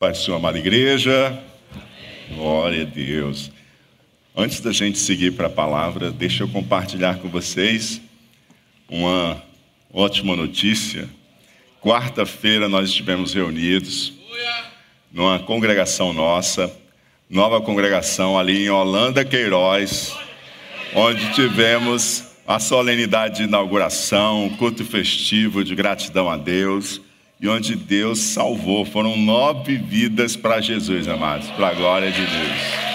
Pai, sua amada igreja. Glória a Deus. Antes da gente seguir para a palavra, deixa eu compartilhar com vocês uma ótima notícia. Quarta-feira nós estivemos reunidos numa congregação nossa, nova congregação ali em Holanda Queiroz, onde tivemos a solenidade de inauguração, um culto festivo de gratidão a Deus e onde Deus salvou. Foram nove vidas para Jesus, amados, para a glória de Deus.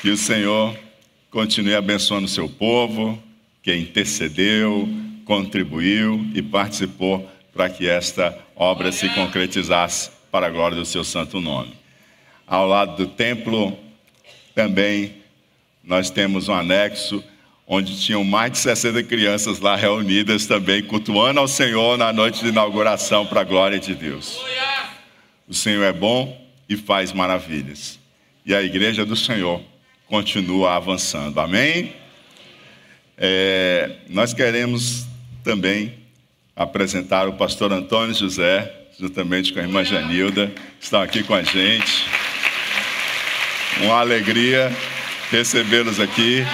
Que o Senhor continue abençoando o seu povo, que intercedeu, contribuiu e participou para que esta obra se concretizasse para a glória do seu santo nome. Ao lado do templo, também nós temos um anexo onde tinham mais de 60 crianças lá reunidas também, cultuando ao Senhor na noite de inauguração para a glória de Deus. O Senhor é bom e faz maravilhas. E a igreja do Senhor continua avançando. Amém? É, nós queremos também apresentar o pastor Antônio José, juntamente com a irmã Janilda, estão aqui com a gente. Uma alegria recebê-los aqui.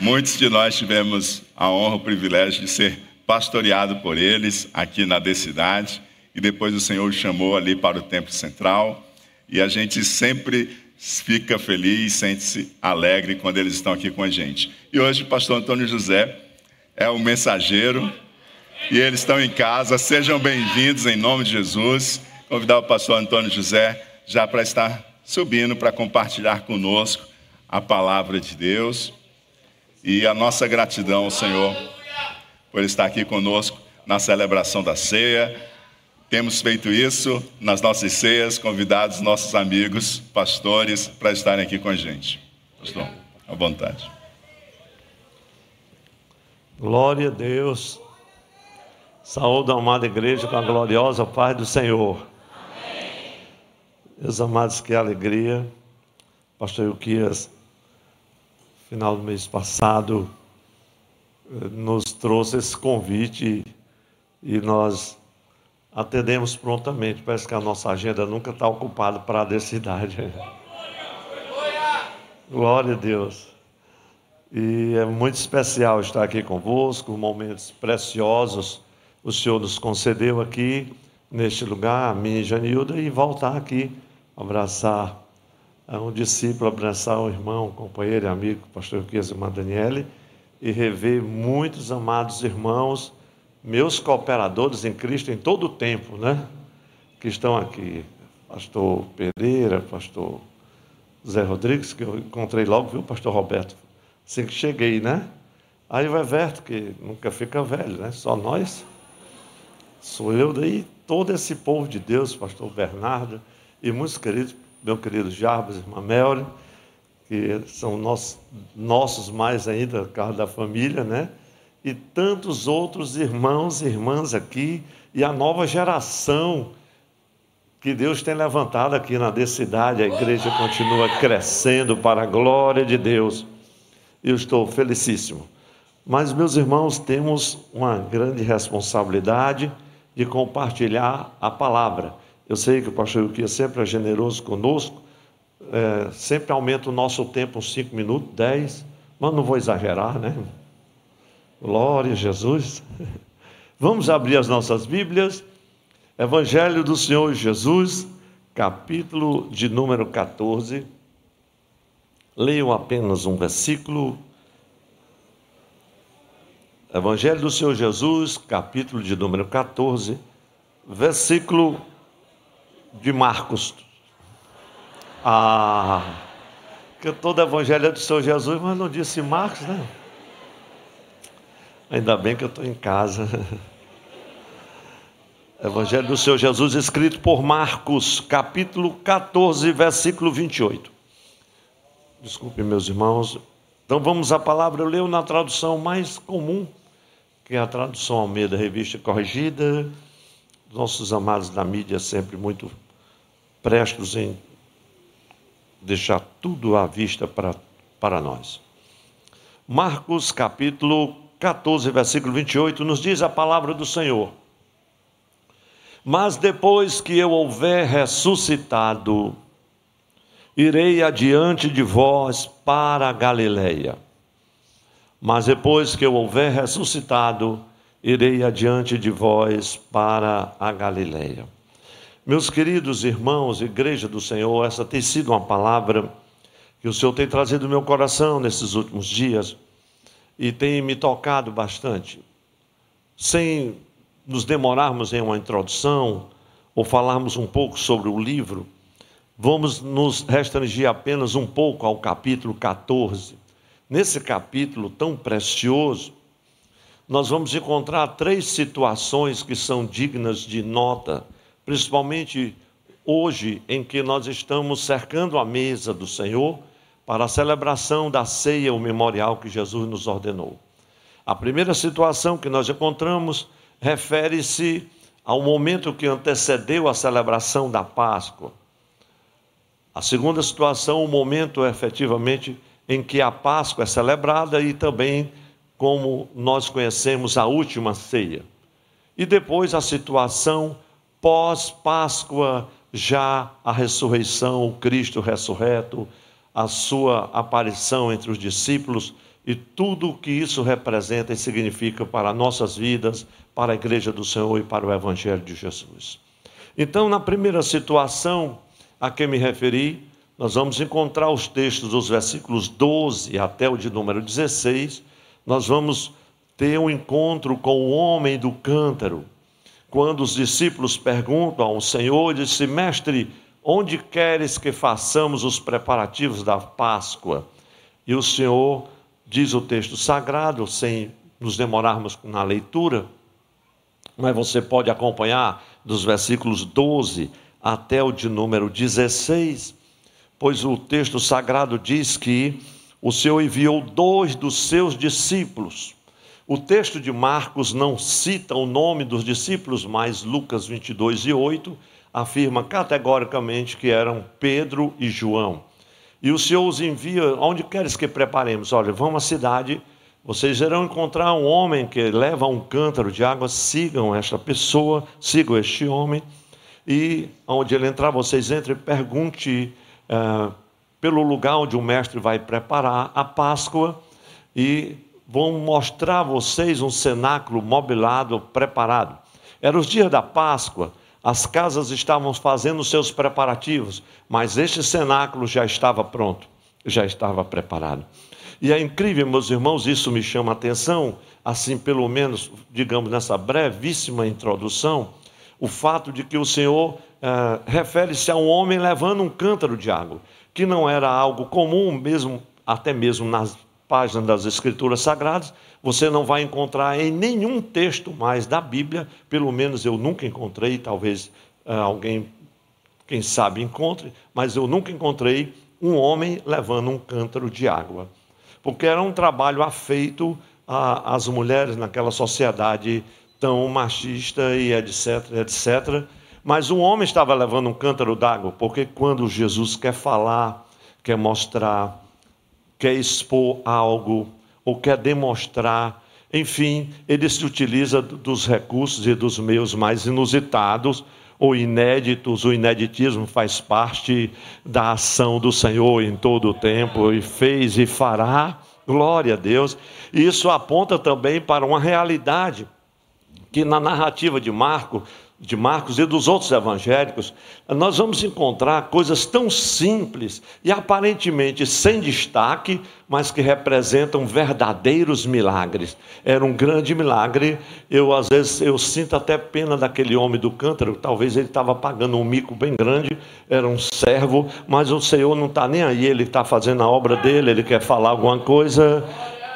Muitos de nós tivemos a honra, o privilégio de ser pastoreado por eles aqui na cidade e depois o Senhor chamou ali para o templo central e a gente sempre fica feliz, sente-se alegre quando eles estão aqui com a gente. E hoje o pastor Antônio José é o mensageiro e eles estão em casa. Sejam bem-vindos em nome de Jesus. Convidar o pastor Antônio José já para estar subindo para compartilhar conosco a palavra de Deus e a nossa gratidão ao Senhor por estar aqui conosco na celebração da ceia. Temos feito isso nas nossas ceias, convidados nossos amigos, pastores, para estarem aqui com a gente. Pastor, à vontade. Glória a Deus. Saúde a amada igreja com a gloriosa paz do Senhor. Amém. Meus amados, que alegria. Pastor Euquias final do mês passado, eh, nos trouxe esse convite e nós atendemos prontamente. Parece que a nossa agenda nunca está ocupada para a cidade. Glória a Deus. E é muito especial estar aqui convosco, momentos preciosos o Senhor nos concedeu aqui neste lugar, a mim e Janilda, e voltar aqui, abraçar um discípulo abraçar um irmão, um companheiro e amigo, pastor Quias e irmã Daniele, e rever muitos amados irmãos, meus cooperadores em Cristo em todo o tempo, né? Que estão aqui. Pastor Pereira, pastor Zé Rodrigues, que eu encontrei logo, viu, pastor Roberto? Assim que cheguei, né? Aí o Everto, que nunca fica velho, né? Só nós. Sou eu daí, todo esse povo de Deus, pastor Bernardo e muitos queridos meu querido Jarbas, irmã Melry, que são nossos, nossos mais ainda, carro da família, né? E tantos outros irmãos e irmãs aqui, e a nova geração que Deus tem levantado aqui na cidade, a igreja continua crescendo para a glória de Deus. Eu estou felicíssimo. Mas, meus irmãos, temos uma grande responsabilidade de compartilhar a palavra. Eu sei que o pastor Euquias sempre é generoso conosco, é, sempre aumenta o nosso tempo uns 5 minutos, 10, mas não vou exagerar, né? Glória a Jesus. Vamos abrir as nossas Bíblias. Evangelho do Senhor Jesus, capítulo de número 14. Leio apenas um versículo. Evangelho do Senhor Jesus, capítulo de número 14, versículo de Marcos. Ah, que todo evangelho é do Senhor Jesus, mas não disse Marcos, né? Ainda bem que eu estou em casa. Evangelho do Senhor Jesus, escrito por Marcos, capítulo 14, versículo 28. Desculpe, meus irmãos. Então vamos à palavra. Eu leio na tradução mais comum, que é a tradução Almeida, revista corrigida nossos amados da mídia sempre muito prestos em deixar tudo à vista para, para nós. Marcos capítulo 14, versículo 28, nos diz a palavra do Senhor. Mas depois que eu houver ressuscitado, irei adiante de vós para a Galileia. Mas depois que eu houver ressuscitado, irei adiante de vós para a Galileia. Meus queridos irmãos, igreja do Senhor, essa tem sido uma palavra que o Senhor tem trazido no meu coração nesses últimos dias e tem me tocado bastante. Sem nos demorarmos em uma introdução ou falarmos um pouco sobre o livro, vamos nos restringir apenas um pouco ao capítulo 14. Nesse capítulo tão precioso, nós vamos encontrar três situações que são dignas de nota, principalmente hoje em que nós estamos cercando a mesa do Senhor para a celebração da ceia, o memorial que Jesus nos ordenou. A primeira situação que nós encontramos refere-se ao momento que antecedeu a celebração da Páscoa. A segunda situação, o momento efetivamente em que a Páscoa é celebrada e também como nós conhecemos a última ceia. E depois a situação pós-Páscoa, já a ressurreição, o Cristo ressurreto, a sua aparição entre os discípulos e tudo o que isso representa e significa para nossas vidas, para a igreja do Senhor e para o Evangelho de Jesus. Então, na primeira situação a que me referi, nós vamos encontrar os textos dos versículos 12 até o de número 16. Nós vamos ter um encontro com o homem do cântaro. Quando os discípulos perguntam ao Senhor, disse: Mestre, Onde queres que façamos os preparativos da Páscoa? E o Senhor diz o texto sagrado, sem nos demorarmos na leitura, mas você pode acompanhar dos versículos 12 até o de número 16, pois o texto sagrado diz que o Senhor enviou dois dos seus discípulos. O texto de Marcos não cita o nome dos discípulos, mas Lucas 22 e 8 afirma categoricamente que eram Pedro e João. E o Senhor os envia, onde queres que preparemos? Olha, vão à cidade, vocês irão encontrar um homem que leva um cântaro de água, sigam esta pessoa, sigam este homem, e onde ele entrar, vocês entrem e pergunte uh, pelo lugar onde o mestre vai preparar a Páscoa, e vão mostrar a vocês um cenáculo mobilado, preparado. Era os dias da Páscoa, as casas estavam fazendo seus preparativos, mas este cenáculo já estava pronto, já estava preparado. E é incrível, meus irmãos, isso me chama a atenção, assim, pelo menos, digamos, nessa brevíssima introdução, o fato de que o Senhor eh, refere-se a um homem levando um cântaro de água, que não era algo comum, mesmo até mesmo nas páginas das Escrituras Sagradas, você não vai encontrar em nenhum texto mais da Bíblia, pelo menos eu nunca encontrei, talvez uh, alguém, quem sabe, encontre, mas eu nunca encontrei um homem levando um cântaro de água. Porque era um trabalho afeito às mulheres naquela sociedade tão machista e etc, etc. Mas um homem estava levando um cântaro d'água, porque quando Jesus quer falar, quer mostrar, quer expor algo ou quer demonstrar, enfim, ele se utiliza dos recursos e dos meios mais inusitados ou inéditos. O ineditismo faz parte da ação do Senhor em todo o tempo e fez e fará. Glória a Deus. Isso aponta também para uma realidade que na narrativa de Marco de Marcos e dos outros evangélicos, nós vamos encontrar coisas tão simples e aparentemente sem destaque, mas que representam verdadeiros milagres. Era um grande milagre. Eu às vezes eu sinto até pena daquele homem do cântaro, talvez ele estava pagando um mico bem grande, era um servo, mas o Senhor não está nem aí, ele está fazendo a obra dele, ele quer falar alguma coisa,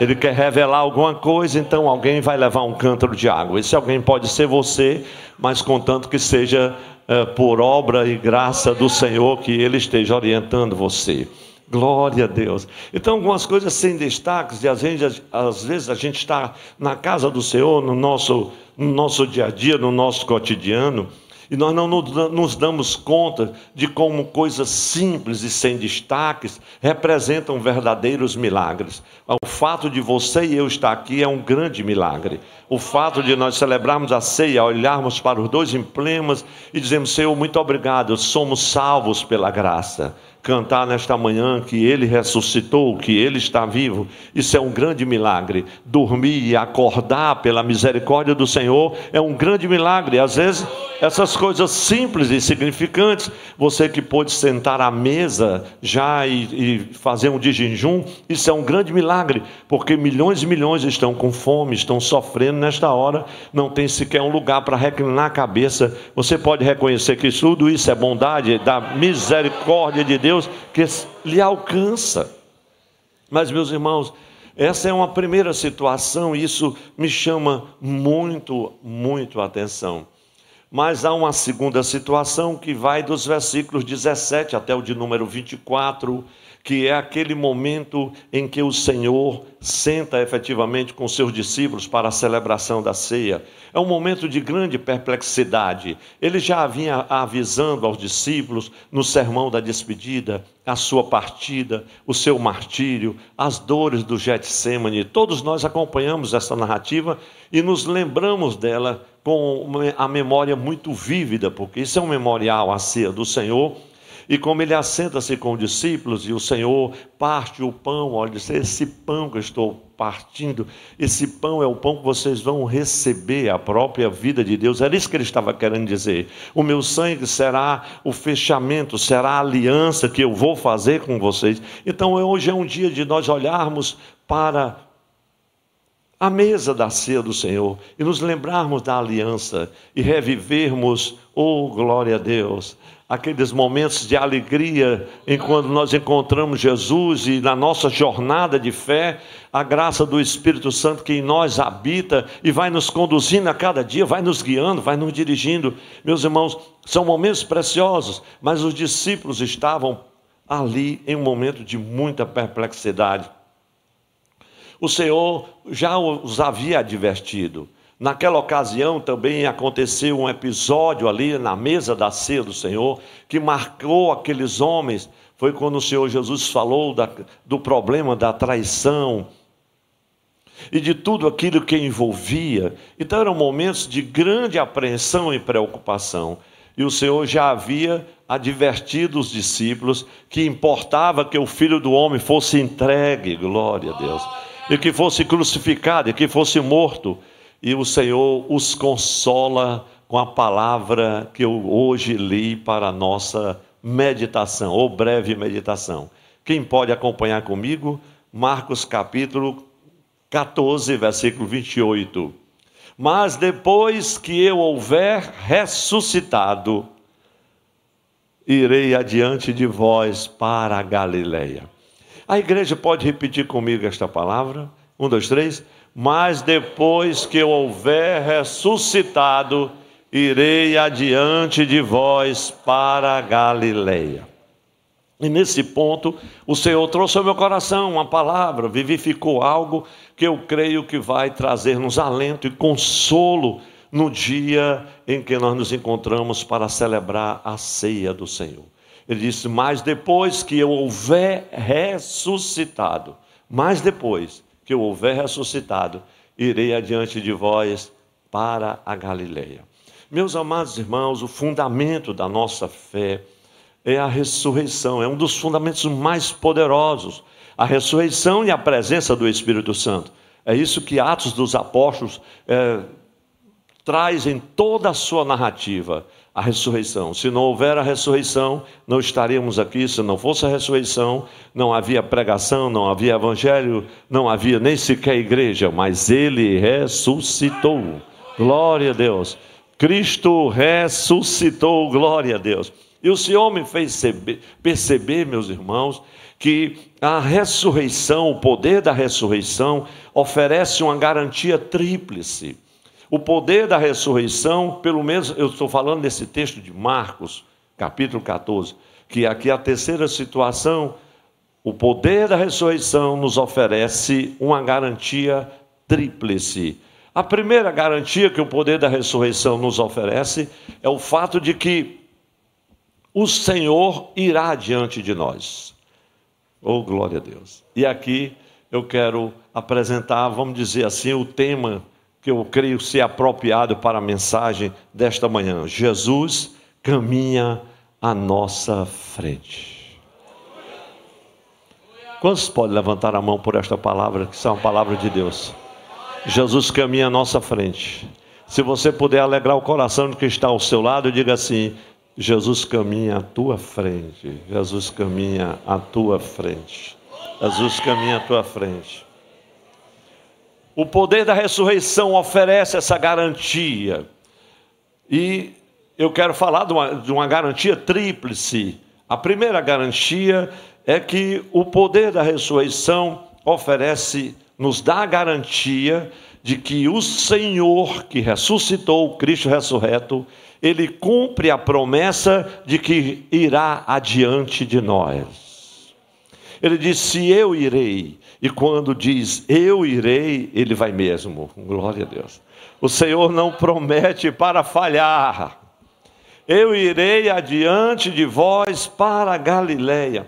ele quer revelar alguma coisa, então alguém vai levar um cântaro de água. Esse alguém pode ser você, mas contanto que seja é, por obra e graça do Senhor que Ele esteja orientando você. Glória a Deus. Então, algumas coisas sem destaques, e às vezes, às vezes a gente está na casa do Senhor, no nosso, no nosso dia a dia, no nosso cotidiano, E nós não nos damos conta de como coisas simples e sem destaques representam verdadeiros milagres. O fato de você e eu estar aqui é um grande milagre. O fato de nós celebrarmos a ceia, olharmos para os dois emblemas e dizermos: Senhor, muito obrigado, somos salvos pela graça cantar nesta manhã que ele ressuscitou, que ele está vivo. Isso é um grande milagre. Dormir e acordar pela misericórdia do Senhor é um grande milagre. Às vezes, essas coisas simples e significantes, você que pôde sentar à mesa já e, e fazer um de jejum, isso é um grande milagre, porque milhões e milhões estão com fome, estão sofrendo nesta hora, não tem sequer um lugar para reclinar a cabeça. Você pode reconhecer que tudo isso é bondade da misericórdia de Deus Deus que lhe alcança. Mas, meus irmãos, essa é uma primeira situação e isso me chama muito, muito atenção. Mas há uma segunda situação que vai dos versículos 17 até o de número 24, que é aquele momento em que o Senhor senta efetivamente com seus discípulos para a celebração da ceia. É um momento de grande perplexidade. Ele já vinha avisando aos discípulos no sermão da despedida, a sua partida, o seu martírio, as dores do Getsemane. Todos nós acompanhamos essa narrativa e nos lembramos dela com a memória muito vívida, porque isso é um memorial à ceia do Senhor e como ele assenta-se com os discípulos e o Senhor parte o pão, olha, esse pão que eu estou partindo, esse pão é o pão que vocês vão receber, a própria vida de Deus. Era isso que ele estava querendo dizer. O meu sangue será o fechamento, será a aliança que eu vou fazer com vocês. Então hoje é um dia de nós olharmos para a mesa da ceia do Senhor e nos lembrarmos da aliança e revivermos, oh glória a Deus, aqueles momentos de alegria em quando nós encontramos Jesus e na nossa jornada de fé, a graça do Espírito Santo que em nós habita e vai nos conduzindo a cada dia, vai nos guiando, vai nos dirigindo. Meus irmãos, são momentos preciosos, mas os discípulos estavam ali em um momento de muita perplexidade. O Senhor já os havia advertido. Naquela ocasião também aconteceu um episódio ali na mesa da ceia do Senhor que marcou aqueles homens. Foi quando o Senhor Jesus falou da, do problema da traição e de tudo aquilo que envolvia. Então eram momentos de grande apreensão e preocupação. E o Senhor já havia advertido os discípulos que importava que o filho do homem fosse entregue, glória a Deus, e que fosse crucificado, e que fosse morto e o Senhor os consola com a palavra que eu hoje li para a nossa meditação, ou breve meditação. Quem pode acompanhar comigo? Marcos capítulo 14, versículo 28. Mas depois que eu houver ressuscitado, irei adiante de vós para a Galileia. A igreja pode repetir comigo esta palavra? Um, dois, três mas depois que eu houver ressuscitado, irei adiante de vós para a Galileia. E nesse ponto, o Senhor trouxe ao meu coração uma palavra, vivificou algo que eu creio que vai trazer-nos alento e consolo no dia em que nós nos encontramos para celebrar a ceia do Senhor. Ele disse: Mas depois que eu houver ressuscitado, mas depois que eu houver ressuscitado, irei adiante de vós para a Galileia. Meus amados irmãos, o fundamento da nossa fé é a ressurreição, é um dos fundamentos mais poderosos. A ressurreição e a presença do Espírito Santo. É isso que Atos dos Apóstolos é, traz em toda a sua narrativa a ressurreição. Se não houver a ressurreição, não estaríamos aqui. Se não fosse a ressurreição, não havia pregação, não havia evangelho, não havia nem sequer igreja, mas ele ressuscitou. Glória a Deus. Cristo ressuscitou, glória a Deus. E o Senhor me fez perceber, meus irmãos, que a ressurreição, o poder da ressurreição, oferece uma garantia tríplice. O poder da ressurreição, pelo menos eu estou falando nesse texto de Marcos, capítulo 14, que aqui a terceira situação, o poder da ressurreição nos oferece uma garantia tríplice. A primeira garantia que o poder da ressurreição nos oferece é o fato de que o Senhor irá diante de nós. Oh, glória a Deus. E aqui eu quero apresentar, vamos dizer assim, o tema que eu creio ser apropriado para a mensagem desta manhã. Jesus caminha à nossa frente. Quantos podem levantar a mão por esta palavra, que são a palavra de Deus? Jesus caminha à nossa frente. Se você puder alegrar o coração de que está ao seu lado, diga assim: Jesus caminha à tua frente. Jesus caminha à tua frente. Jesus caminha à tua frente. O poder da ressurreição oferece essa garantia. E eu quero falar de uma, de uma garantia tríplice. A primeira garantia é que o poder da ressurreição oferece, nos dá a garantia de que o Senhor que ressuscitou, Cristo ressurreto, ele cumpre a promessa de que irá adiante de nós. Ele disse: Eu irei. E quando diz eu irei, ele vai mesmo. Glória a Deus. O Senhor não promete para falhar. Eu irei adiante de vós para a Galileia.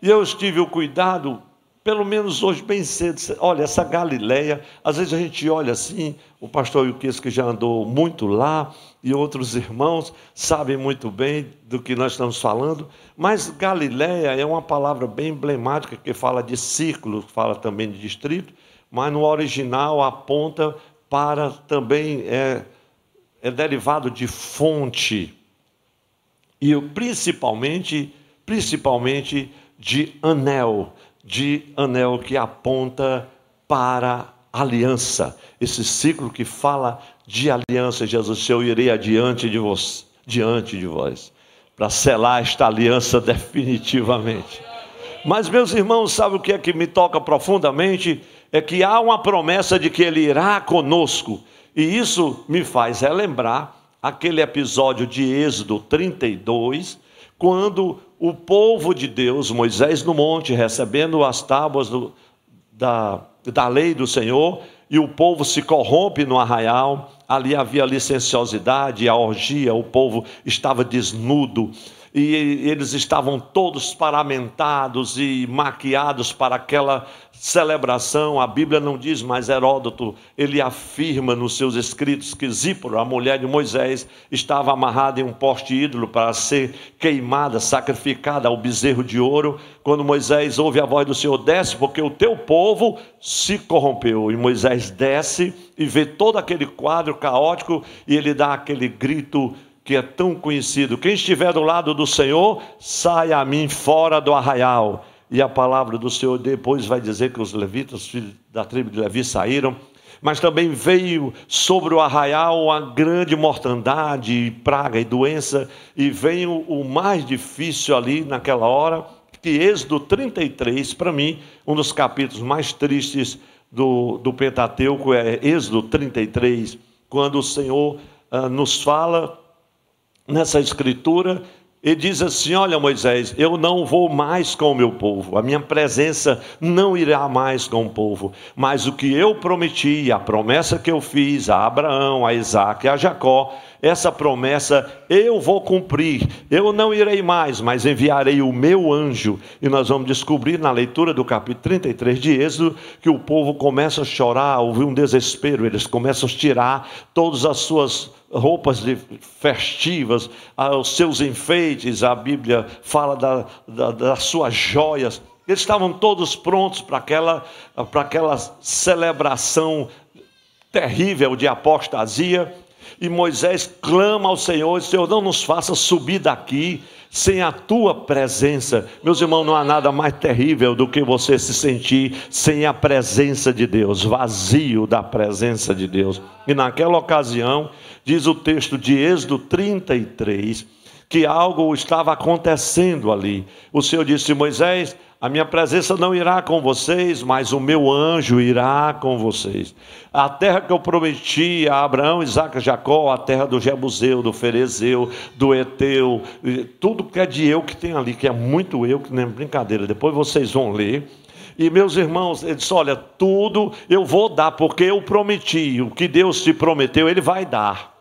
E eu tive o cuidado pelo menos hoje bem cedo, olha, essa Galileia, às vezes a gente olha assim, o pastor Yuquis que já andou muito lá, e outros irmãos sabem muito bem do que nós estamos falando, mas Galileia é uma palavra bem emblemática que fala de círculo, fala também de distrito, mas no original aponta para também é, é derivado de fonte. E principalmente principalmente de anel de anel que aponta para aliança. Esse ciclo que fala de aliança, Jesus, eu irei adiante de vós, diante de vós, para selar esta aliança definitivamente. Mas meus irmãos, sabe o que é que me toca profundamente? É que há uma promessa de que ele irá conosco. E isso me faz relembrar aquele episódio de Êxodo 32, quando o povo de Deus, Moisés no monte, recebendo as tábuas do, da, da lei do Senhor, e o povo se corrompe no arraial, ali havia licenciosidade, a orgia, o povo estava desnudo, e eles estavam todos paramentados e maquiados para aquela celebração. A Bíblia não diz, mas Heródoto, ele afirma nos seus escritos que Zípora, a mulher de Moisés, estava amarrada em um poste ídolo para ser queimada, sacrificada ao bezerro de ouro. Quando Moisés ouve a voz do Senhor, desce, porque o teu povo se corrompeu. E Moisés desce e vê todo aquele quadro caótico e ele dá aquele grito que é tão conhecido: quem estiver do lado do Senhor, saia a mim fora do arraial. E a palavra do Senhor depois vai dizer que os levitas, filhos da tribo de Levi, saíram. Mas também veio sobre o arraial uma grande mortandade, praga e doença, e veio o mais difícil ali naquela hora, que Êxodo 33, para mim, um dos capítulos mais tristes do, do Pentateuco é Êxodo 33, quando o Senhor ah, nos fala nessa escritura e diz assim: Olha, Moisés, eu não vou mais com o meu povo, a minha presença não irá mais com o povo, mas o que eu prometi, a promessa que eu fiz a Abraão, a Isaac e a Jacó, essa promessa eu vou cumprir. Eu não irei mais, mas enviarei o meu anjo. E nós vamos descobrir na leitura do capítulo 33 de Êxodo que o povo começa a chorar, ouvir um desespero, eles começam a tirar todas as suas roupas festivas, os seus enfeites, a Bíblia fala da, da, das suas joias. Eles estavam todos prontos para aquela, para aquela celebração terrível de apostasia. E Moisés clama ao Senhor: Senhor, não nos faça subir daqui sem a tua presença. Meus irmãos, não há nada mais terrível do que você se sentir sem a presença de Deus, vazio da presença de Deus. E naquela ocasião, diz o texto de Êxodo 33, que algo estava acontecendo ali. O Senhor disse: Moisés, a minha presença não irá com vocês, mas o meu anjo irá com vocês. A terra que eu prometi a Abraão, Isaac e Jacó, a terra do Jebuseu, do Ferezeu, do Eteu, tudo que é de eu que tem ali, que é muito eu, que não é brincadeira. Depois vocês vão ler. E meus irmãos, ele disse: Olha, tudo eu vou dar, porque eu prometi. O que Deus te prometeu, Ele vai dar.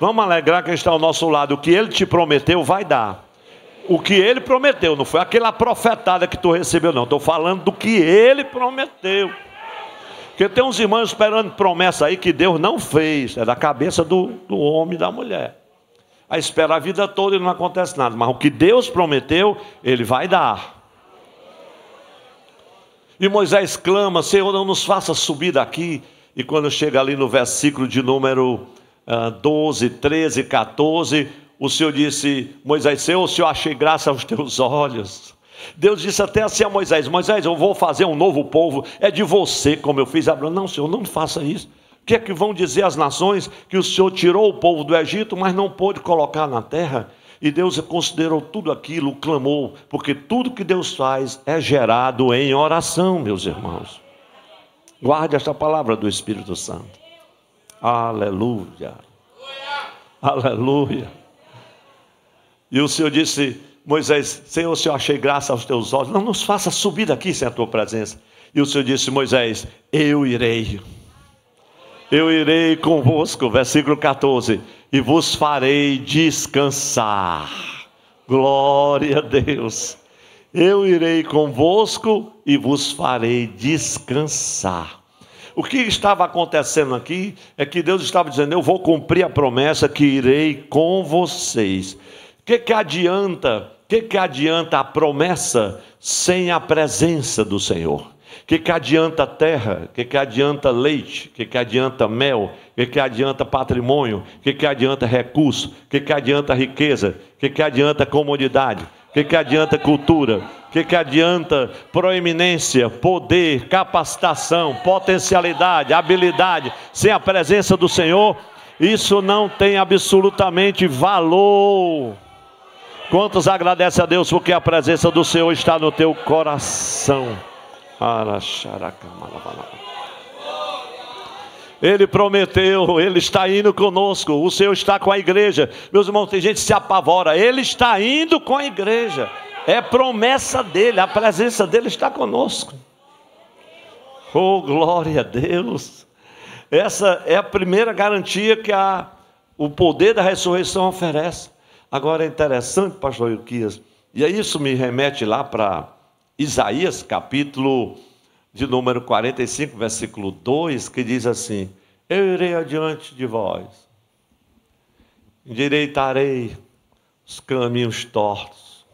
Vamos alegrar quem está ao nosso lado. O que Ele te prometeu, vai dar. O que Ele prometeu, não foi aquela profetada que tu recebeu, não. Estou falando do que Ele prometeu. Porque tem uns irmãos esperando promessa aí que Deus não fez. É da cabeça do, do homem e da mulher. A espera a vida toda e não acontece nada. Mas o que Deus prometeu, Ele vai dar. E Moisés clama: Senhor, não nos faça subir daqui. E quando chega ali no versículo de número uh, 12, 13, 14, o Senhor disse: Moisés, Senhor, se eu achei graça aos teus olhos. Deus disse até assim a Moisés: Moisés, eu vou fazer um novo povo, é de você, como eu fiz Abraão. Não, Senhor, não faça isso. O que é que vão dizer as nações que o Senhor tirou o povo do Egito, mas não pôde colocar na terra? E Deus considerou tudo aquilo, clamou, porque tudo que Deus faz é gerado em oração, meus irmãos. Guarde esta palavra do Espírito Santo. Aleluia. Aleluia. E o Senhor disse: Moisés, Senhor, se eu achei graça aos teus olhos, não nos faça subir daqui sem a tua presença. E o Senhor disse: Moisés, eu irei. Eu irei convosco, versículo 14 e vos farei descansar. Glória a Deus. Eu irei convosco e vos farei descansar. O que estava acontecendo aqui é que Deus estava dizendo: Eu vou cumprir a promessa que irei com vocês. Que, que adianta? Que, que adianta a promessa sem a presença do Senhor? Que, que adianta terra? Que, que adianta leite? Que, que adianta mel? Que, que adianta patrimônio? Que, que adianta recurso? Que, que adianta riqueza? Que, que adianta comodidade? Que, que adianta cultura? Que, que adianta proeminência, poder, capacitação, potencialidade, habilidade? Sem a presença do Senhor, isso não tem absolutamente valor. Quantos agradecem a Deus porque a presença do Senhor está no teu coração? Ele prometeu, Ele está indo conosco, o Senhor está com a igreja. Meus irmãos, tem gente que se apavora, Ele está indo com a igreja. É promessa dele, a presença dele está conosco. Oh, glória a Deus. Essa é a primeira garantia que a, o poder da ressurreição oferece. Agora é interessante, pastor Ilquias, e isso me remete lá para Isaías, capítulo de número 45, versículo 2, que diz assim: Eu irei adiante de vós, endireitarei os caminhos tortos.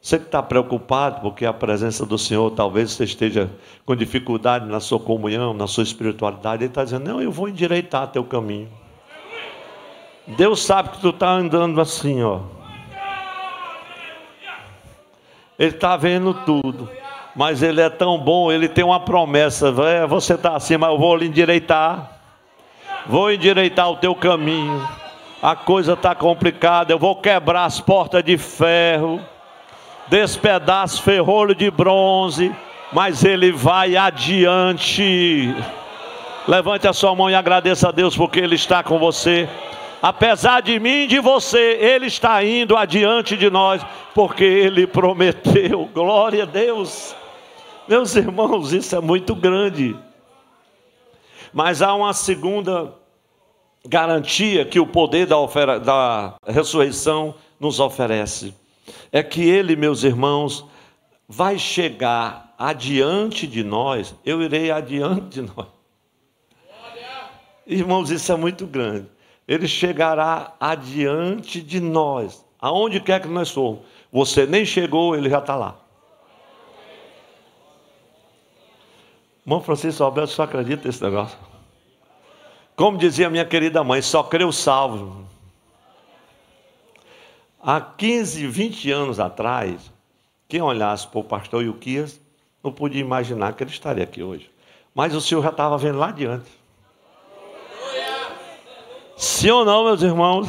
Você que está preocupado porque a presença do Senhor, talvez você esteja com dificuldade na sua comunhão, na sua espiritualidade, Ele está dizendo: Não, eu vou endireitar teu caminho. Deus sabe que tu está andando assim, ó. Ele está vendo tudo. Mas ele é tão bom, ele tem uma promessa. Você está assim, mas eu vou lhe endireitar. Vou endireitar o teu caminho. A coisa está complicada. Eu vou quebrar as portas de ferro. Despedaço ferrolho de bronze. Mas ele vai adiante. Levante a sua mão e agradeça a Deus porque Ele está com você apesar de mim e de você, Ele está indo adiante de nós, porque Ele prometeu. Glória a Deus. Meus irmãos, isso é muito grande. Mas há uma segunda garantia que o poder da, da ressurreição nos oferece. É que Ele, meus irmãos, vai chegar adiante de nós. Eu irei adiante de nós. Irmãos, isso é muito grande ele chegará adiante de nós, aonde quer que nós formos. Você nem chegou, ele já está lá. Irmão Francisco Alberto só acredita nesse negócio. Como dizia minha querida mãe, só creu salvo. Há 15, 20 anos atrás, quem olhasse para o pastor Yuquias não podia imaginar que ele estaria aqui hoje. Mas o Senhor já estava vendo lá adiante. Sim ou não, meus irmãos?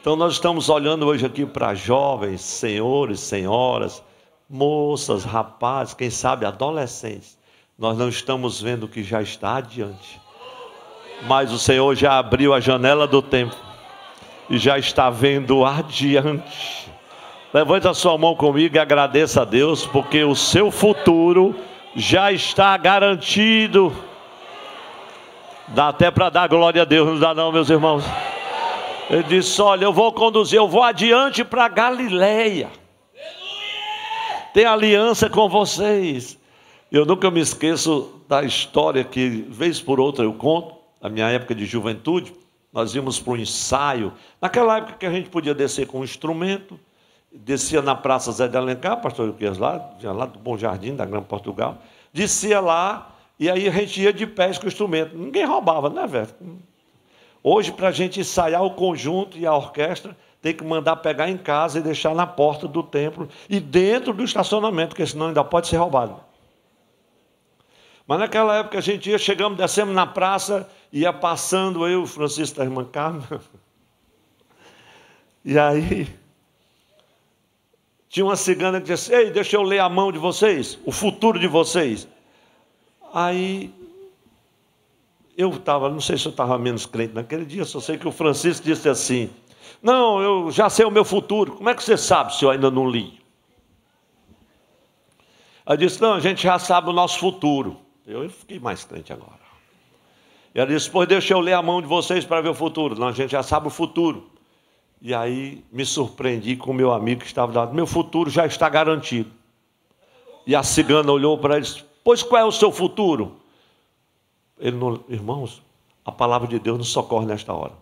Então nós estamos olhando hoje aqui para jovens, senhores, senhoras, moças, rapazes, quem sabe adolescentes. Nós não estamos vendo o que já está adiante. Mas o Senhor já abriu a janela do tempo e já está vendo adiante. Levante a sua mão comigo e agradeça a Deus, porque o seu futuro já está garantido. Dá até para dar glória a Deus, não dá não, meus irmãos. Ele disse: Olha, eu vou conduzir, eu vou adiante para Galileia. Tem aliança com vocês. Eu nunca me esqueço da história que, vez por outra, eu conto, na minha época de juventude, nós íamos para um ensaio. Naquela época que a gente podia descer com um instrumento, descia na Praça Zé de Alencar, pastor Euquias lá, lá do Bom Jardim, da Grande Portugal, descia lá e aí a gente ia de pés com o instrumento. Ninguém roubava, né, velho? Hoje, para a gente ensaiar o conjunto e a orquestra, tem que mandar pegar em casa e deixar na porta do templo e dentro do estacionamento, porque senão ainda pode ser roubado. Mas naquela época a gente ia, chegamos, descemos na praça, ia passando eu, Francisco da irmã Carmen. E aí tinha uma cigana que disse: Ei, deixa eu ler a mão de vocês, o futuro de vocês. Aí eu estava, não sei se eu estava menos crente naquele dia, só sei que o Francisco disse assim: Não, eu já sei o meu futuro. Como é que você sabe se eu ainda não li? Ela disse: Não, a gente já sabe o nosso futuro. Eu fiquei mais crente agora. E ela disse: Pois deixa eu ler a mão de vocês para ver o futuro. Não, a gente já sabe o futuro. E aí me surpreendi com o meu amigo que estava lá. Meu futuro já está garantido. E a cigana olhou para ele Pois qual é o seu futuro? Ele não, irmãos, a palavra de Deus nos socorre nesta hora.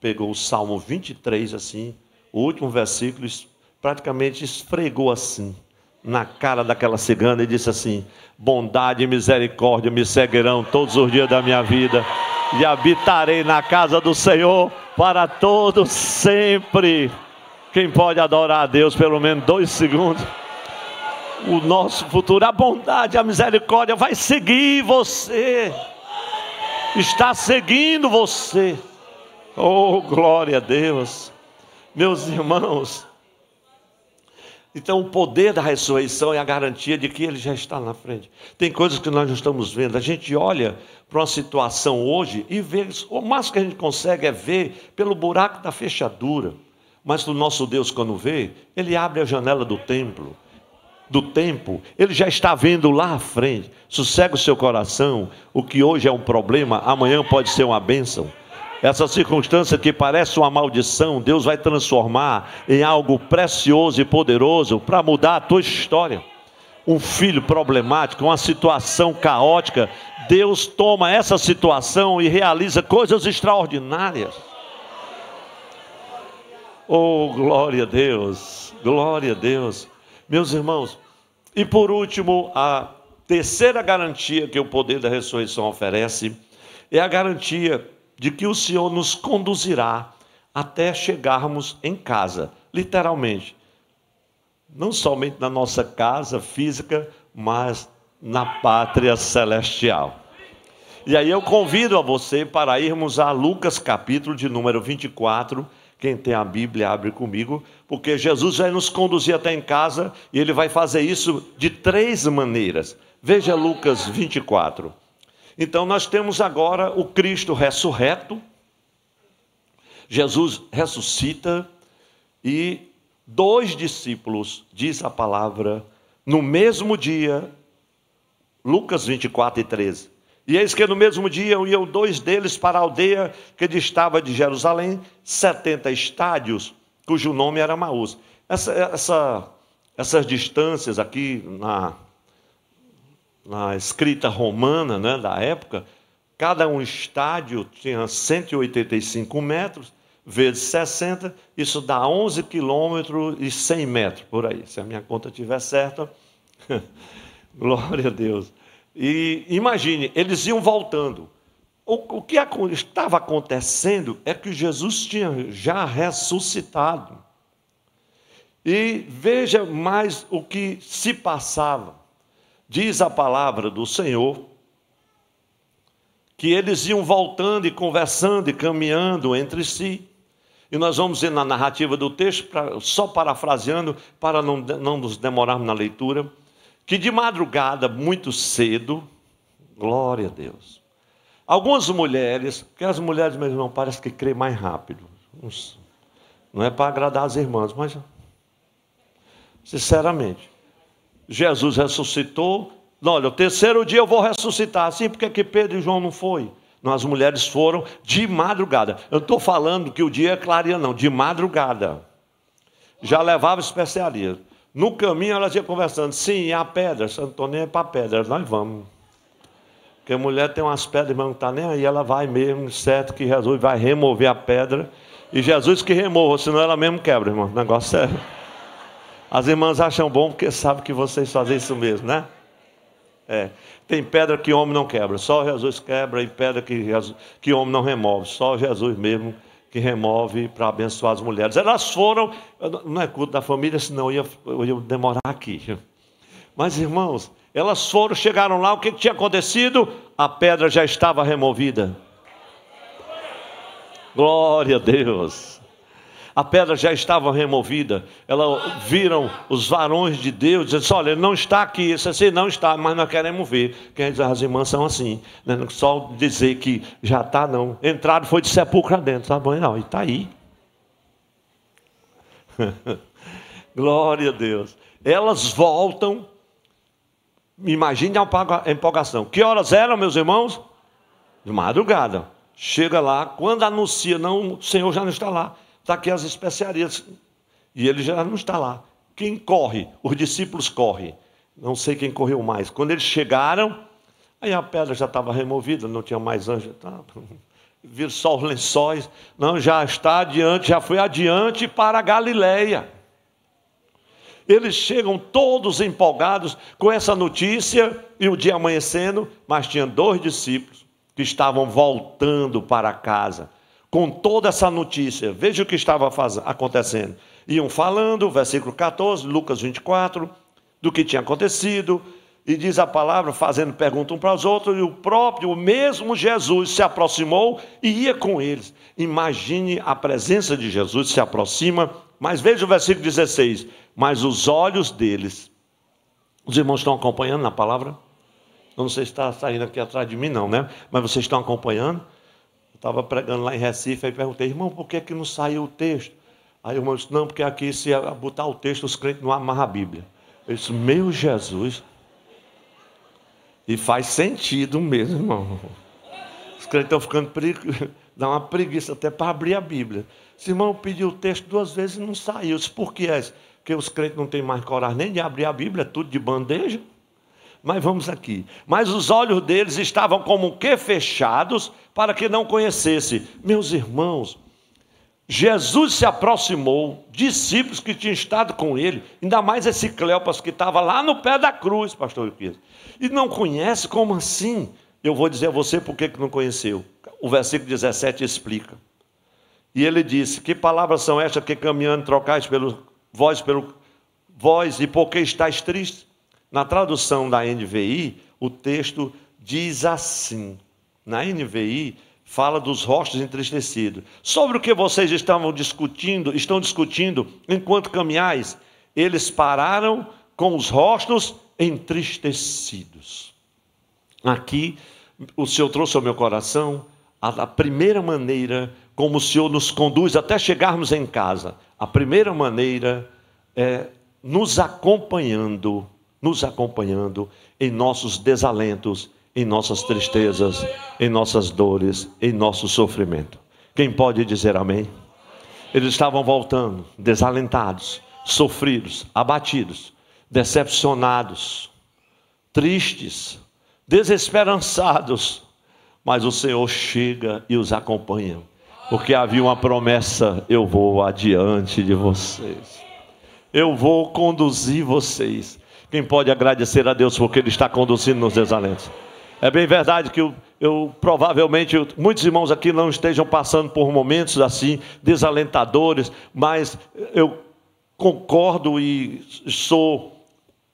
Pegou o Salmo 23, assim, o último versículo, praticamente esfregou assim na cara daquela cigana e disse assim: Bondade e misericórdia me seguirão todos os dias da minha vida, e habitarei na casa do Senhor para todos sempre. Quem pode adorar a Deus pelo menos dois segundos? O nosso futuro, a bondade, a misericórdia vai seguir você está seguindo você. Oh, glória a Deus. Meus irmãos, então, o poder da ressurreição é a garantia de que ele já está na frente. Tem coisas que nós não estamos vendo. A gente olha para uma situação hoje e vê, o máximo que a gente consegue é ver pelo buraco da fechadura. Mas o nosso Deus, quando vê, ele abre a janela do templo do tempo, ele já está vendo lá à frente. Sossega o seu coração. O que hoje é um problema, amanhã pode ser uma bênção. Essa circunstância que parece uma maldição, Deus vai transformar em algo precioso e poderoso para mudar a tua história. Um filho problemático, uma situação caótica, Deus toma essa situação e realiza coisas extraordinárias. Oh, glória a Deus, glória a Deus. Meus irmãos, e por último, a terceira garantia que o poder da ressurreição oferece é a garantia de que o Senhor nos conduzirá até chegarmos em casa, literalmente. Não somente na nossa casa física, mas na pátria celestial. E aí eu convido a você para irmos a Lucas capítulo de número 24, quem tem a Bíblia, abre comigo, porque Jesus vai nos conduzir até em casa e ele vai fazer isso de três maneiras. Veja Lucas 24. Então, nós temos agora o Cristo ressurreto. Jesus ressuscita e dois discípulos, diz a palavra, no mesmo dia, Lucas 24 e 13, e eis que no mesmo dia iam dois deles para a aldeia que distava de Jerusalém, 70 estádios, cujo nome era Maús. Essa, essa, essas distâncias aqui na, na escrita romana né, da época, cada um estádio tinha 185 metros, vezes 60, isso dá 11 quilômetros e 100 metros, por aí. Se a minha conta estiver certa, glória a Deus. E imagine, eles iam voltando. O, o que estava acontecendo é que Jesus tinha já ressuscitado. E veja mais o que se passava. Diz a palavra do Senhor que eles iam voltando e conversando e caminhando entre si. E nós vamos ver na narrativa do texto, só parafraseando, para não, não nos demorarmos na leitura que de madrugada, muito cedo, glória a Deus. Algumas mulheres, porque as mulheres, meu irmão, parece que creem mais rápido. Não é para agradar as irmãs, mas Sinceramente. Jesus ressuscitou. Olha, o terceiro dia eu vou ressuscitar. Assim, porque que Pedro e João não foi? Não, as mulheres foram de madrugada. Eu estou falando que o dia é clareia, não, de madrugada. Já levava especiaria. No caminho elas iam conversando. Sim, a pedra. Santo Antônio é para pedra. Nós vamos. Porque a mulher tem umas pedras, irmão, não está nem aí. Ela vai mesmo, certo que Jesus vai remover a pedra. E Jesus que remova, senão ela mesmo quebra, irmão. negócio sério. As irmãs acham bom porque sabem que vocês fazem isso mesmo, né? É. Tem pedra que homem não quebra, só Jesus quebra, e pedra que, que homem não remove, só Jesus mesmo que remove para abençoar as mulheres. Elas foram, não é culto da família, senão eu ia, eu ia demorar aqui. Mas irmãos, elas foram, chegaram lá, o que, que tinha acontecido? A pedra já estava removida. Glória a Deus a pedra já estava removida. Elas viram os varões de Deus, dizendo: assim, Olha, ele não está aqui. Isso assim, não está, mas nós queremos ver. Quem diz, as irmãs são assim. Né? Não só dizer que já está, não. Entrado foi de sepulcro dentro, tá bom? Não, e está aí. Glória a Deus. Elas voltam. Imagine a empolgação. Que horas eram, meus irmãos? De madrugada. Chega lá, quando anuncia, não, o Senhor já não está lá está aqui as especiarias. E ele já não está lá. Quem corre? Os discípulos correm. Não sei quem correu mais. Quando eles chegaram, aí a pedra já estava removida, não tinha mais anjo. Tá, viram só os lençóis. Não, já está adiante, já foi adiante para a Galileia. Eles chegam todos empolgados com essa notícia e o dia amanhecendo, mas tinha dois discípulos que estavam voltando para casa com toda essa notícia. Veja o que estava acontecendo. Iam falando, versículo 14, Lucas 24, do que tinha acontecido, e diz a palavra, fazendo pergunta um para os outros, e o próprio, o mesmo Jesus se aproximou e ia com eles. Imagine a presença de Jesus se aproxima, mas veja o versículo 16: Mas os olhos deles, os irmãos estão acompanhando na palavra? Eu não sei se está saindo aqui atrás de mim, não, né? Mas vocês estão acompanhando? Estava pregando lá em Recife, aí perguntei, irmão, por que, que não saiu o texto? Aí o irmão disse, não, porque aqui se botar o texto, os crentes não amarram a Bíblia. Eu disse, meu Jesus. E faz sentido mesmo, irmão. Os crentes estão ficando preguiça, dá uma preguiça até para abrir a Bíblia. Esse irmão pediu o texto duas vezes e não saiu. Eu disse, por que é isso? Porque os crentes não têm mais coragem nem de abrir a Bíblia, é tudo de bandeja. Mas vamos aqui. Mas os olhos deles estavam como que fechados para que não conhecesse. Meus irmãos, Jesus se aproximou, discípulos que tinham estado com ele, ainda mais esse Cleopas que estava lá no pé da cruz, pastor Euclides, e não conhece, como assim? Eu vou dizer a você por que não conheceu. O versículo 17 explica. E ele disse: Que palavras são estas que caminhando trocais pelo vós pelo vós e por que estáis tristes? Na tradução da NVI, o texto diz assim: na NVI, fala dos rostos entristecidos. Sobre o que vocês estavam discutindo, estão discutindo enquanto caminhais, eles pararam com os rostos entristecidos. Aqui, o Senhor trouxe ao meu coração a, primeira maneira como o Senhor nos conduz até chegarmos em casa. A primeira maneira é nos acompanhando nos acompanhando em nossos desalentos, em nossas tristezas, em nossas dores, em nosso sofrimento. Quem pode dizer amém? Eles estavam voltando, desalentados, sofridos, abatidos, decepcionados, tristes, desesperançados, mas o Senhor chega e os acompanha, porque havia uma promessa: eu vou adiante de vocês, eu vou conduzir vocês. Quem pode agradecer a Deus porque Ele está conduzindo nos desalentos? É bem verdade que eu, eu provavelmente muitos irmãos aqui não estejam passando por momentos assim desalentadores, mas eu concordo e sou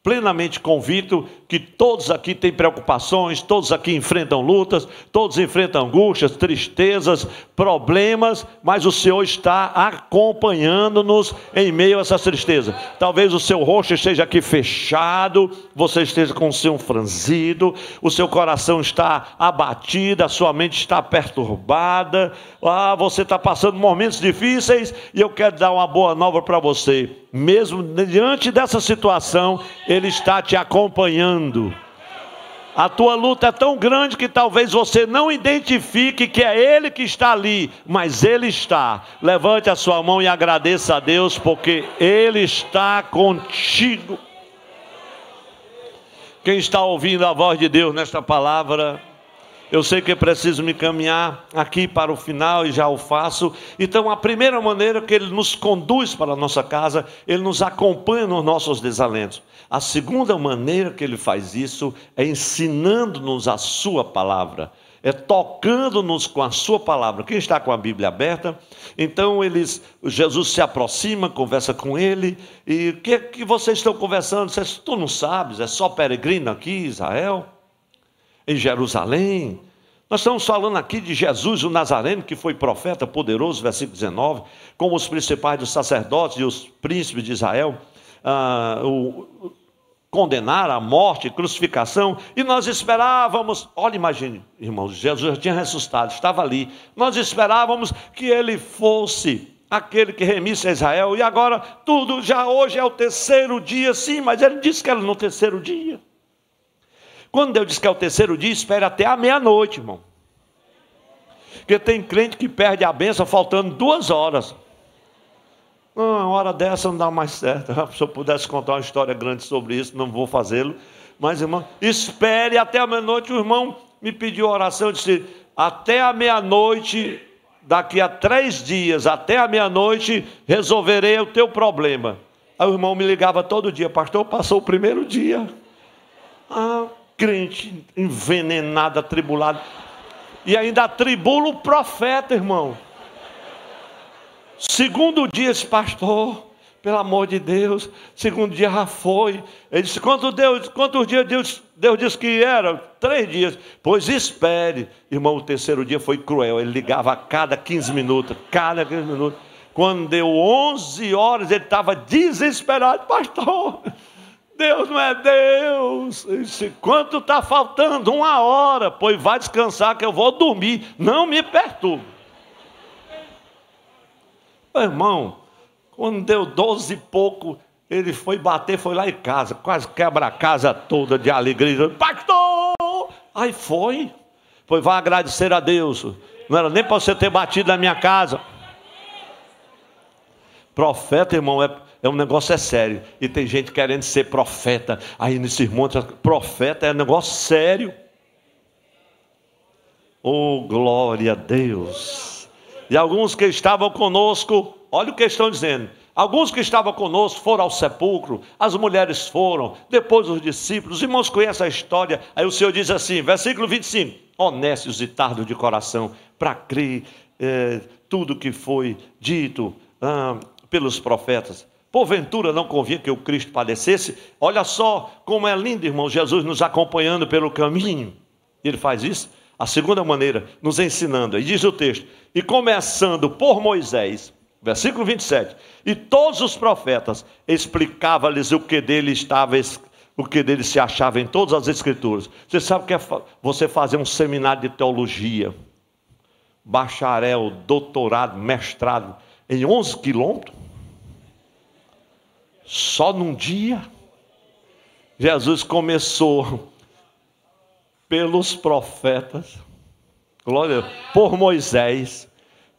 plenamente convicto que todos aqui têm preocupações, todos aqui enfrentam lutas, todos enfrentam angústias, tristezas, problemas, mas o Senhor está acompanhando-nos em meio a essas tristezas. Talvez o seu rosto esteja aqui fechado, você esteja com o seu franzido, o seu coração está abatido, a sua mente está perturbada, ah, você está passando momentos difíceis e eu quero dar uma boa nova para você mesmo diante dessa situação, Ele está te acompanhando. A tua luta é tão grande que talvez você não identifique que é Ele que está ali, mas Ele está. Levante a sua mão e agradeça a Deus, porque Ele está contigo. Quem está ouvindo a voz de Deus nesta palavra, eu sei que preciso me caminhar aqui para o final e já o faço. Então, a primeira maneira que Ele nos conduz para a nossa casa, Ele nos acompanha nos nossos desalentos. A segunda maneira que Ele faz isso é ensinando-nos a Sua palavra é tocando-nos com a sua palavra. Quem está com a Bíblia aberta? Então eles, Jesus se aproxima, conversa com ele, e o que, que vocês estão conversando? Você, tu não sabes, é só peregrino aqui, Israel? Em Jerusalém. Nós estamos falando aqui de Jesus, o Nazareno, que foi profeta poderoso, versículo 19, como os principais dos sacerdotes e os príncipes de Israel ah, o, condenaram à morte, crucificação, e nós esperávamos, olha, imagine, irmãos, Jesus já tinha ressuscitado, estava ali, nós esperávamos que ele fosse aquele que remisse a Israel, e agora tudo, já hoje é o terceiro dia, sim, mas ele disse que era no terceiro dia. Quando Deus diz que é o terceiro dia, espere até a meia-noite, irmão. Porque tem crente que perde a benção faltando duas horas. Não, uma hora dessa não dá mais certo. Se eu pudesse contar uma história grande sobre isso, não vou fazê-lo. Mas, irmão, espere até a meia-noite. O irmão me pediu oração, eu disse: até a meia-noite, daqui a três dias, até a meia-noite, resolverei o teu problema. Aí o irmão me ligava todo dia, pastor, passou o primeiro dia. Ah, crente envenenado, atribulado. E ainda atribula o profeta, irmão. Segundo dia, esse pastor, pelo amor de Deus, segundo dia já foi. Ele disse: quantos, Deus, quantos dias Deus, Deus disse que era? Três dias. Pois espere. Irmão, o terceiro dia foi cruel. Ele ligava a cada 15 minutos, cada 15 minutos. Quando deu 11 horas, ele estava desesperado, pastor. Deus não é Deus. Disse, quanto está faltando? Uma hora. Pois vai descansar que eu vou dormir. Não me perturbe. Meu irmão, quando deu doze e pouco, ele foi bater, foi lá em casa, quase quebra a casa toda de alegria. Pastor! Aí foi. Pois vai agradecer a Deus. Não era nem para você ter batido na minha casa. Profeta, irmão, é é um negócio é sério. E tem gente querendo ser profeta. Aí nesse irmão, profeta é um negócio sério. Oh, glória a Deus. E alguns que estavam conosco, olha o que estão dizendo. Alguns que estavam conosco foram ao sepulcro, as mulheres foram, depois os discípulos, os irmãos conhecem a história. Aí o Senhor diz assim, versículo 25: Honestos e tardo de coração, para crer é, tudo que foi dito ah, pelos profetas. Porventura não convinha que o Cristo padecesse? Olha só como é lindo, irmão, Jesus nos acompanhando pelo caminho. Ele faz isso. A segunda maneira, nos ensinando. E diz o texto: E começando por Moisés, versículo 27, e todos os profetas explicava-lhes o que dele estava o que dele se achava em todas as escrituras. Você sabe o que é você fazer um seminário de teologia, bacharel, doutorado, mestrado em 11 quilômetros? Só num dia, Jesus começou pelos profetas, glória, por Moisés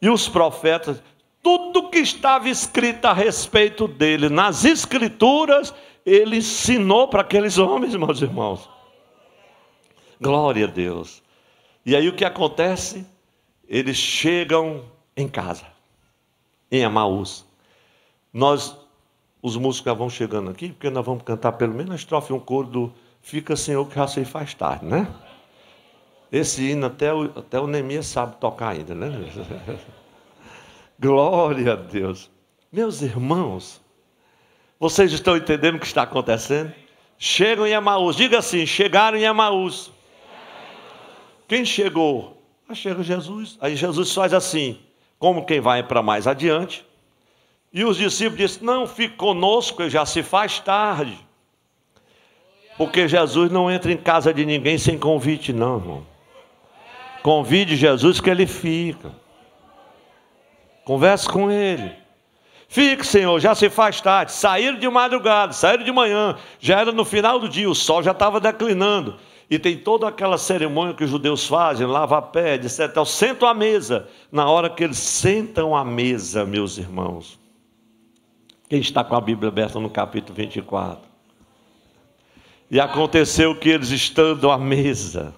e os profetas, tudo que estava escrito a respeito dele nas escrituras, ele ensinou para aqueles homens, meus irmãos. Glória a Deus. E aí o que acontece? Eles chegam em casa, em Amaús. Nós os músicos já vão chegando aqui, porque nós vamos cantar pelo menos a estrofe um coro do Fica Senhor que já sei faz tarde, né? Esse hino até o, até o Neemias sabe tocar ainda, né? Glória a Deus. Meus irmãos, vocês estão entendendo o que está acontecendo? chegam em Emaús. Diga assim: chegaram em Emaús. Quem chegou? Aí chega Jesus. Aí Jesus faz assim, como quem vai para mais adiante. E os discípulos dizem: Não, fique conosco, já se faz tarde. Porque Jesus não entra em casa de ninguém sem convite, não, irmão. Convide Jesus que ele fica. Converse com ele. Fique, Senhor, já se faz tarde. Saíram de madrugada, saíram de manhã, já era no final do dia, o sol já estava declinando. E tem toda aquela cerimônia que os judeus fazem, lava pé, etc. Sentam à mesa. Na hora que eles sentam à mesa, meus irmãos. Quem está com a Bíblia aberta no capítulo 24? E aconteceu que eles estando à mesa,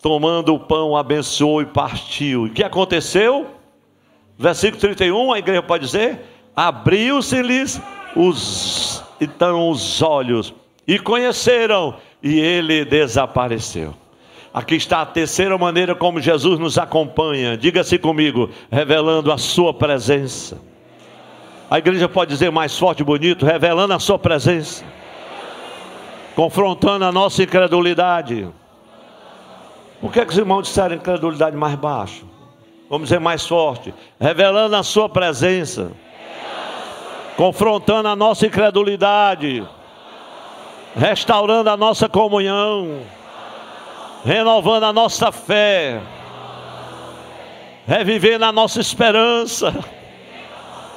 tomando o pão, abençoou e partiu. E o que aconteceu? Versículo 31, a igreja pode dizer: abriu-se-lhes os então os olhos e conheceram, e ele desapareceu. Aqui está a terceira maneira como Jesus nos acompanha. Diga-se comigo, revelando a sua presença. A igreja pode dizer mais forte e bonito, revelando a sua presença. Confrontando a nossa incredulidade. Por que, que os irmãos disseram incredulidade mais baixo? Vamos dizer mais forte. Revelando a sua presença. Confrontando a nossa incredulidade. Restaurando a nossa comunhão. Renovando a nossa fé. Revivendo a nossa esperança.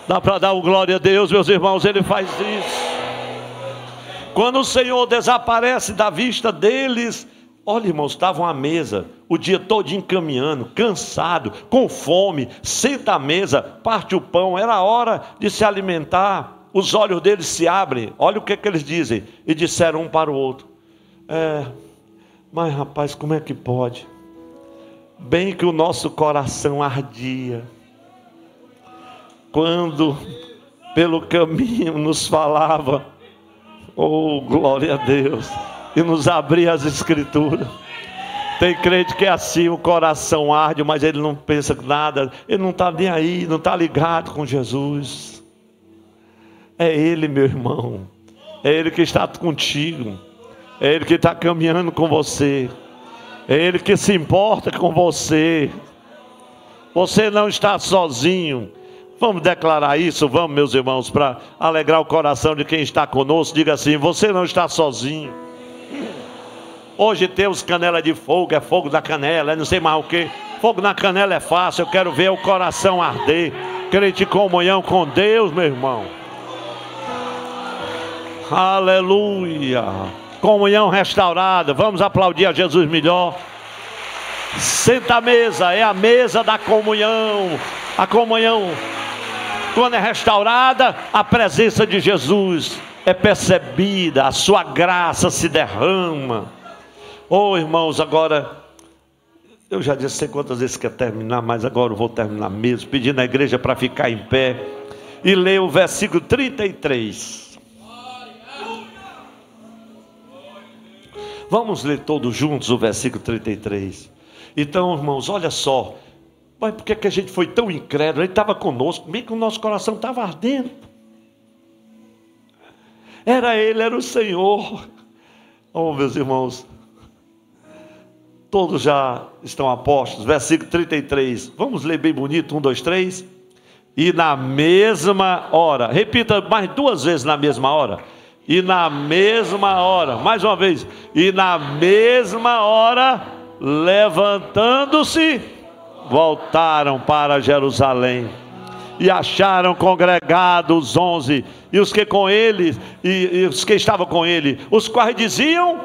Dá para dar o glória a Deus, meus irmãos, Ele faz isso. Quando o Senhor desaparece da vista deles, Olha, irmãos, estavam à mesa o dia todo encaminhando, cansado, com fome, senta à mesa, parte o pão, era hora de se alimentar. Os olhos deles se abrem, olha o que, que eles dizem, e disseram um para o outro: É, mas rapaz, como é que pode? Bem que o nosso coração ardia, quando pelo caminho nos falava, oh glória a Deus e nos abrir as escrituras. Tem crente que é assim, o coração arde, mas ele não pensa nada, ele não está nem aí, não está ligado com Jesus. É Ele, meu irmão, é Ele que está contigo, é Ele que está caminhando com você, é Ele que se importa com você. Você não está sozinho. Vamos declarar isso, vamos, meus irmãos, para alegrar o coração de quem está conosco. Diga assim: você não está sozinho. Hoje temos canela de fogo, é fogo da canela, é não sei mais o que. Fogo na canela é fácil, eu quero ver o coração arder. Crente comunhão com Deus, meu irmão. Aleluia. Comunhão restaurada. Vamos aplaudir a Jesus melhor. Senta à mesa, é a mesa da comunhão. A comunhão, quando é restaurada, a presença de Jesus é percebida, a sua graça se derrama. Oh, irmãos, agora eu já disse sei quantas vezes quer terminar, mas agora eu vou terminar mesmo, pedindo à igreja para ficar em pé e ler o versículo 33. Vamos ler todos juntos o versículo 33. Então, irmãos, olha só. Mas por que, que a gente foi tão incrédulo? Ele estava conosco, meio que o nosso coração estava ardendo. Era Ele, era o Senhor. Oh, meus irmãos, Todos já estão apostos. Versículo 33. Vamos ler bem bonito. Um, dois, três. E na mesma hora. Repita mais duas vezes na mesma hora. E na mesma hora. Mais uma vez. E na mesma hora, levantando-se, voltaram para Jerusalém. E acharam congregados os onze. E os que com ele, e, e os que estavam com ele, os quais diziam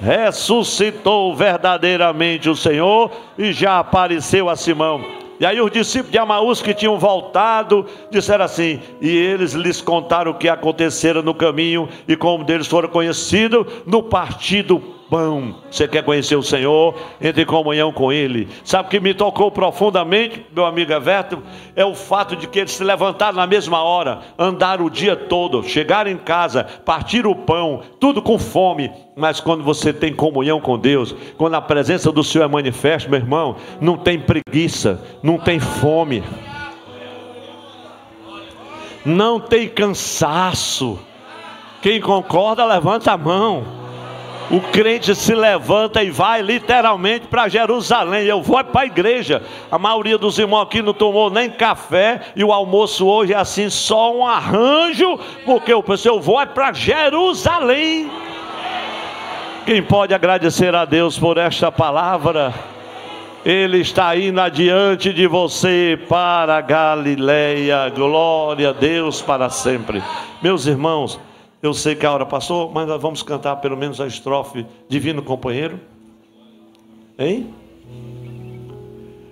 ressuscitou verdadeiramente o Senhor e já apareceu a Simão. E aí os discípulos de Amaús que tinham voltado disseram assim, e eles lhes contaram o que acontecera no caminho e como deles foram conhecidos no partido pão. Você quer conhecer o Senhor? Entre em comunhão com Ele. Sabe o que me tocou profundamente, meu amigo Everton? É o fato de que eles se levantaram na mesma hora, andaram o dia todo, chegaram em casa, partiram o pão, tudo com fome. Mas quando você tem comunhão com Deus, quando a presença do Senhor é manifesta, meu irmão, não tem preguiça, não tem fome, não tem cansaço Quem concorda, levanta a mão. O crente se levanta e vai literalmente para Jerusalém. Eu vou para a igreja. A maioria dos irmãos aqui não tomou nem café e o almoço hoje é assim só um arranjo, porque pensei, eu vou é para Jerusalém. Quem pode agradecer a Deus por esta palavra? Ele está indo adiante de você para Galileia. Glória a Deus para sempre. Meus irmãos, eu sei que a hora passou, mas nós vamos cantar pelo menos a estrofe Divino Companheiro. Hein?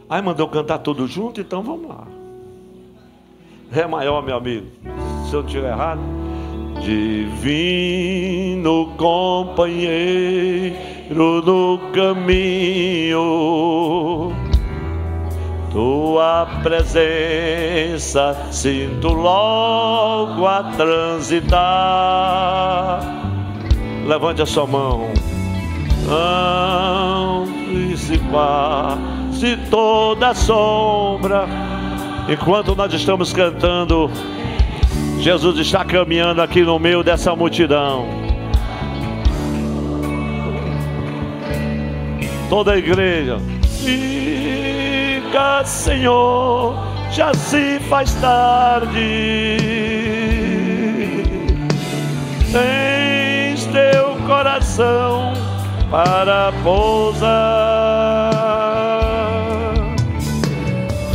Aí mandou cantar tudo junto, então vamos lá. Ré maior, meu amigo. Se eu estiver errado. Divino companheiro do caminho tua presença sinto logo a transitar. Levante a sua mão. Antecipar se toda sombra. Enquanto nós estamos cantando, Jesus está caminhando aqui no meio dessa multidão. Toda a igreja. Fica, Senhor, já se faz tarde. Tens teu coração para pousar.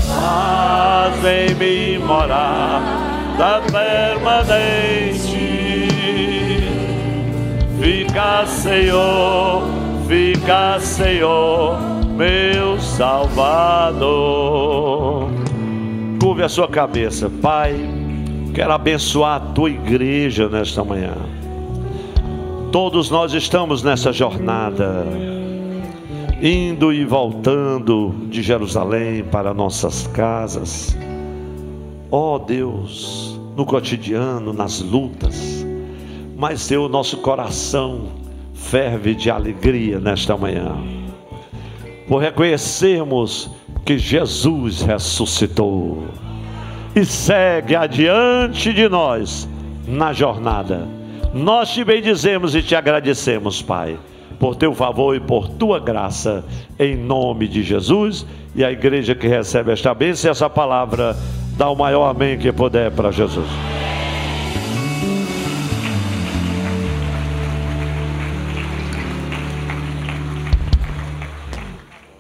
Fazem-me morar da permanente. Fica, Senhor, fica, Senhor meu Salvador. Curve a sua cabeça, Pai. Quero abençoar a tua igreja nesta manhã. Todos nós estamos nessa jornada, indo e voltando de Jerusalém para nossas casas. Ó oh Deus, no cotidiano, nas lutas, mas seu nosso coração ferve de alegria nesta manhã por reconhecermos que Jesus ressuscitou e segue adiante de nós na jornada. Nós te bendizemos e te agradecemos, Pai, por teu favor e por tua graça, em nome de Jesus. E a igreja que recebe esta bênção e essa palavra, dá o maior amém que puder para Jesus.